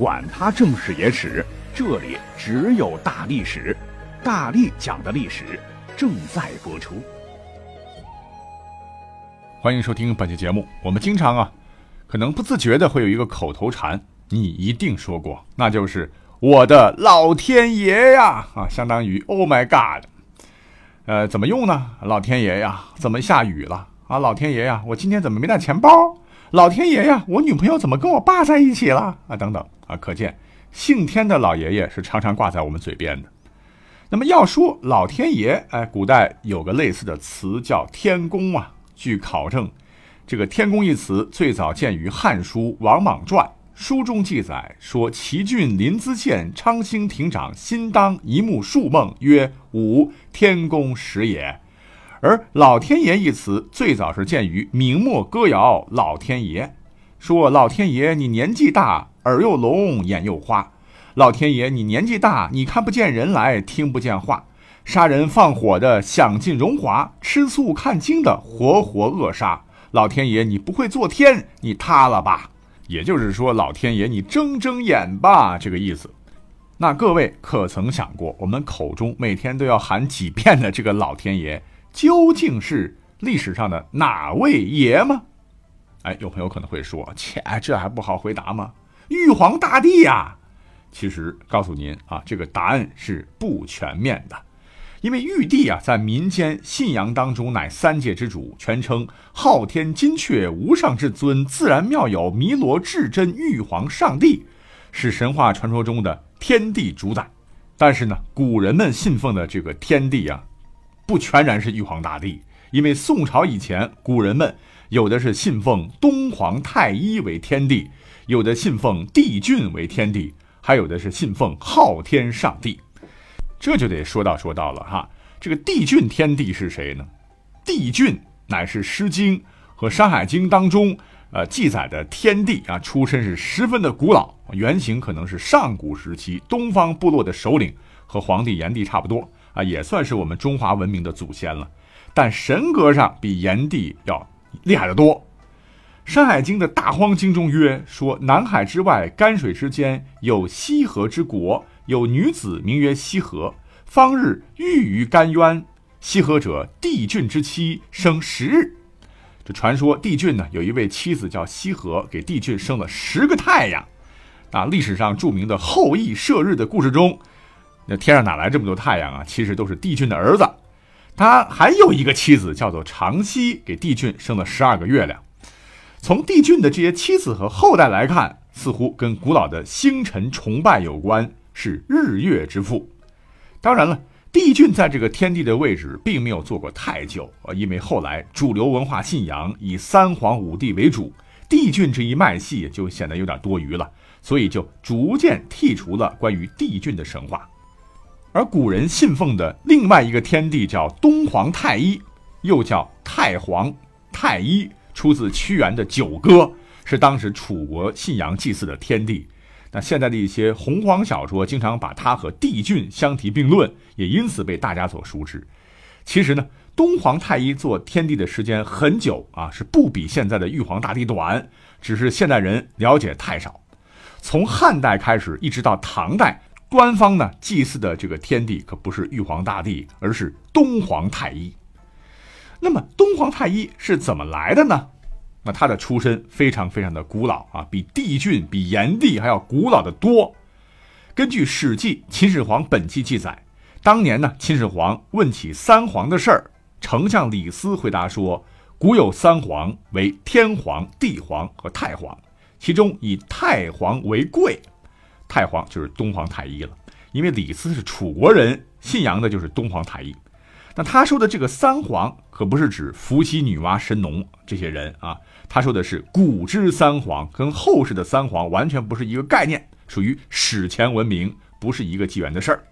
管他正史野史。这里只有大历史，大力讲的历史正在播出。欢迎收听本期节目。我们经常啊，可能不自觉的会有一个口头禅，你一定说过，那就是“我的老天爷呀”啊，相当于 “Oh my God”。呃，怎么用呢？老天爷呀，怎么下雨了啊？老天爷呀，我今天怎么没带钱包？老天爷呀，我女朋友怎么跟我爸在一起了啊？等等啊，可见。姓天的老爷爷是常常挂在我们嘴边的。那么要说老天爷，哎，古代有个类似的词叫天公啊。据考证，这个天公一词最早见于《汉书·王莽传》，书中记载说：“齐郡临淄县昌兴亭长辛当一目数梦，曰：‘吾天公时也。’而老天爷一词最早是见于明末歌谣《老天爷》，说老天爷你年纪大。耳又聋，眼又花，老天爷，你年纪大，你看不见人来，听不见话，杀人放火的享尽荣华，吃素看经的活活扼杀。老天爷，你不会做天，你塌了吧？也就是说，老天爷，你睁睁眼吧，这个意思。那各位可曾想过，我们口中每天都要喊几遍的这个老天爷，究竟是历史上的哪位爷吗？哎，有朋友可能会说，切，这还不好回答吗？玉皇大帝呀，其实告诉您啊，这个答案是不全面的，因为玉帝啊，在民间信仰当中乃三界之主，全称昊天金阙无上至尊自然妙有弥罗至真玉皇上帝，是神话传说中的天地主宰。但是呢，古人们信奉的这个天帝啊，不全然是玉皇大帝，因为宋朝以前，古人们有的是信奉东皇太一为天帝。有的信奉帝俊为天帝，还有的是信奉昊天上帝，这就得说道说道了哈。这个帝俊天帝是谁呢？帝俊乃是《诗经》和《山海经》当中呃记载的天帝啊，出身是十分的古老，原型可能是上古时期东方部落的首领，和黄帝、炎帝差不多啊，也算是我们中华文明的祖先了。但神格上比炎帝要厉害得多。《山海经》的大荒经中曰：“说南海之外，干水之间，有西河之国，有女子名曰西河。方日遇于干渊，西河者，帝俊之妻，生十日。这传说帝俊呢，有一位妻子叫西河，给帝俊生了十个太阳。啊，历史上著名的后羿射日的故事中，那天上哪来这么多太阳啊？其实都是帝俊的儿子。他还有一个妻子叫做长息，给帝俊生了十二个月亮。”从帝俊的这些妻子和后代来看，似乎跟古老的星辰崇拜有关，是日月之父。当然了，帝俊在这个天地的位置并没有做过太久啊，因为后来主流文化信仰以三皇五帝为主，帝俊这一脉系就显得有点多余了，所以就逐渐剔除了关于帝俊的神话。而古人信奉的另外一个天帝叫东皇太一，又叫太皇太一。出自屈原的《九歌》，是当时楚国信仰祭祀的天地。那现在的一些洪荒小说经常把他和帝俊相提并论，也因此被大家所熟知。其实呢，东皇太一做天帝的时间很久啊，是不比现在的玉皇大帝短，只是现代人了解太少。从汉代开始，一直到唐代，官方呢祭祀的这个天帝可不是玉皇大帝，而是东皇太一。那么东皇太一是怎么来的呢？那他的出身非常非常的古老啊，比帝俊、比炎帝还要古老的多。根据《史记·秦始皇本纪》记载，当年呢，秦始皇问起三皇的事儿，丞相李斯回答说：“古有三皇，为天皇、地皇和太皇，其中以太皇为贵。太皇就是东皇太一了，因为李斯是楚国人，信仰的就是东皇太一。”那他说的这个三皇可不是指伏羲、女娲、神农这些人啊，他说的是古之三皇，跟后世的三皇完全不是一个概念，属于史前文明，不是一个纪元的事儿。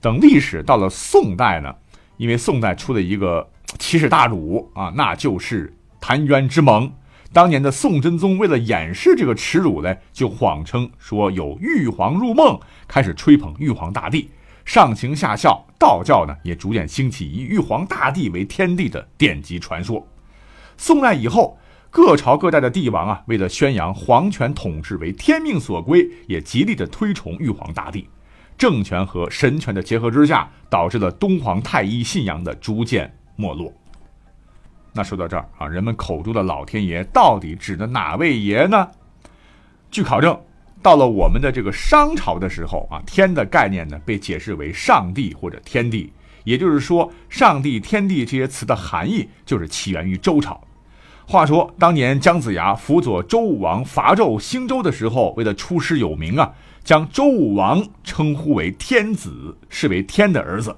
等历史到了宋代呢，因为宋代出了一个奇耻大辱啊，那就是澶渊之盟。当年的宋真宗为了掩饰这个耻辱呢，就谎称说有玉皇入梦，开始吹捧玉皇大帝，上行下效，道教呢也逐渐兴起以玉皇大帝为天地的典籍传说。宋代以后，各朝各代的帝王啊，为了宣扬皇权统治为天命所归，也极力的推崇玉皇大帝。政权和神权的结合之下，导致了东皇太一信仰的逐渐没落。那说到这儿啊，人们口中的老天爷到底指的哪位爷呢？据考证，到了我们的这个商朝的时候啊，天的概念呢被解释为上帝或者天地，也就是说，上帝、天地这些词的含义就是起源于周朝。话说当年姜子牙辅佐周武王伐纣兴周的时候，为了出师有名啊，将周武王称呼为天子，视为天的儿子。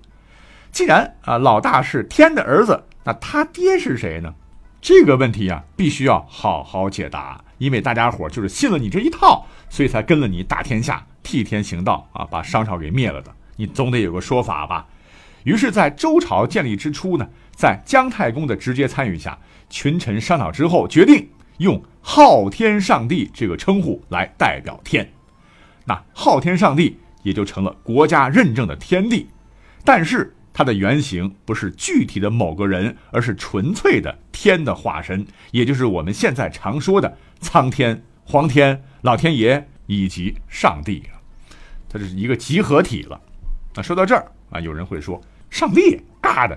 既然啊老大是天的儿子。那他爹是谁呢？这个问题啊，必须要好好解答，因为大家伙就是信了你这一套，所以才跟了你打天下、替天行道啊，把商朝给灭了的。你总得有个说法吧？于是，在周朝建立之初呢，在姜太公的直接参与下，群臣商讨之后，决定用昊天上帝这个称呼来代表天。那昊天上帝也就成了国家认证的天地。但是。它的原型不是具体的某个人，而是纯粹的天的化身，也就是我们现在常说的苍天、黄天、老天爷以及上帝啊，它是一个集合体了。那说到这儿啊，有人会说，上帝尬的，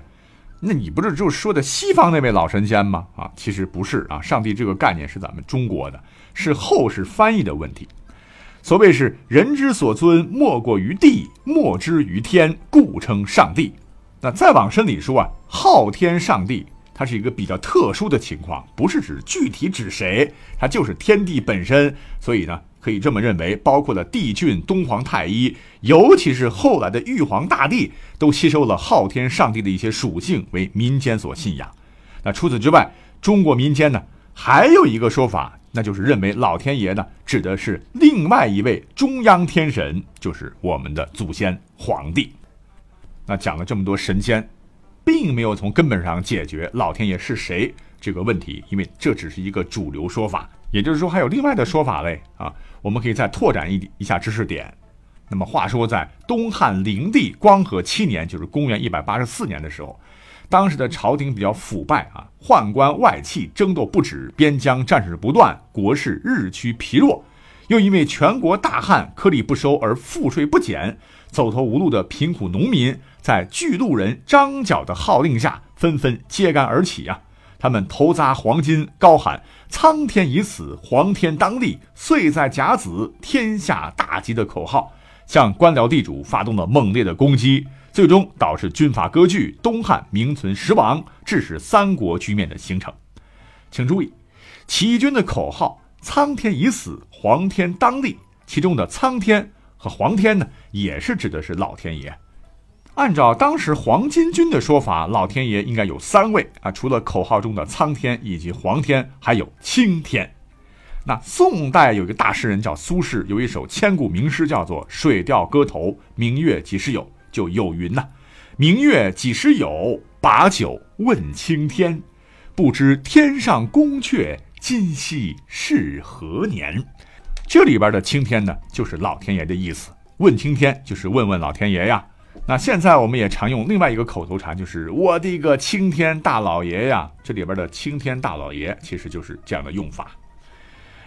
那你不是就说的西方那位老神仙吗？啊，其实不是啊，上帝这个概念是咱们中国的，是后世翻译的问题。所谓是人之所尊，莫过于地，莫之于天，故称上帝。那再往深里说啊，昊天上帝，它是一个比较特殊的情况，不是指具体指谁，它就是天地本身。所以呢，可以这么认为，包括了帝俊、东皇太一，尤其是后来的玉皇大帝，都吸收了昊天上帝的一些属性，为民间所信仰。那除此之外，中国民间呢，还有一个说法，那就是认为老天爷呢，指的是另外一位中央天神，就是我们的祖先皇帝。那讲了这么多神仙，并没有从根本上解决老天爷是谁这个问题，因为这只是一个主流说法。也就是说，还有另外的说法嘞啊！我们可以再拓展一一下知识点。那么，话说在东汉灵帝光和七年，就是公元一百八十四年的时候，当时的朝廷比较腐败啊，宦官外戚争斗不止，边疆战事不断，国势日趋疲弱。又因为全国大旱，颗粒不收而赋税不减，走投无路的贫苦农民。在巨鹿人张角的号令下，纷纷揭竿而起啊！他们头砸黄金，高喊“苍天已死，黄天当立，岁在甲子，天下大吉”的口号，向官僚地主发动了猛烈的攻击，最终导致军阀割据，东汉名存实亡，致使三国局面的形成。请注意，起义军的口号“苍天已死，黄天当立”，其中的“苍天”和“黄天”呢，也是指的是老天爷。按照当时黄巾军的说法，老天爷应该有三位啊，除了口号中的苍天以及黄天，还有青天。那宋代有一个大诗人叫苏轼，有一首千古名诗叫做《水调歌头·明月几时有》，就有云呐：“明月几时有？把酒问青天。不知天上宫阙，今夕是何年？”这里边的青天呢，就是老天爷的意思。问青天就是问问老天爷呀。那现在我们也常用另外一个口头禅，就是我的个青天大老爷呀！这里边的青天大老爷其实就是这样的用法。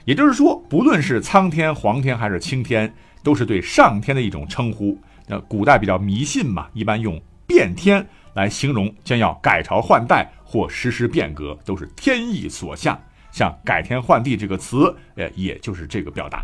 也就是说，不论是苍天、黄天还是青天，都是对上天的一种称呼。那古代比较迷信嘛，一般用变天来形容将要改朝换代或实施变革，都是天意所向。像改天换地这个词，呃，也就是这个表达。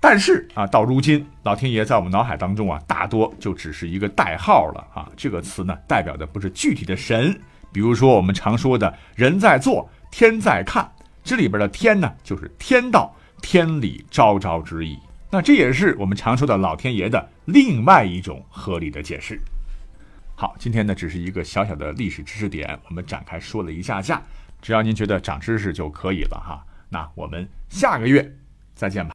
但是啊，到如今，老天爷在我们脑海当中啊，大多就只是一个代号了啊。这个词呢，代表的不是具体的神，比如说我们常说的“人在做，天在看”，这里边的“天”呢，就是天道、天理昭昭之意。那这也是我们常说的老天爷的另外一种合理的解释。好，今天呢，只是一个小小的历史知识点，我们展开说了一下下，只要您觉得长知识就可以了哈。那我们下个月再见吧。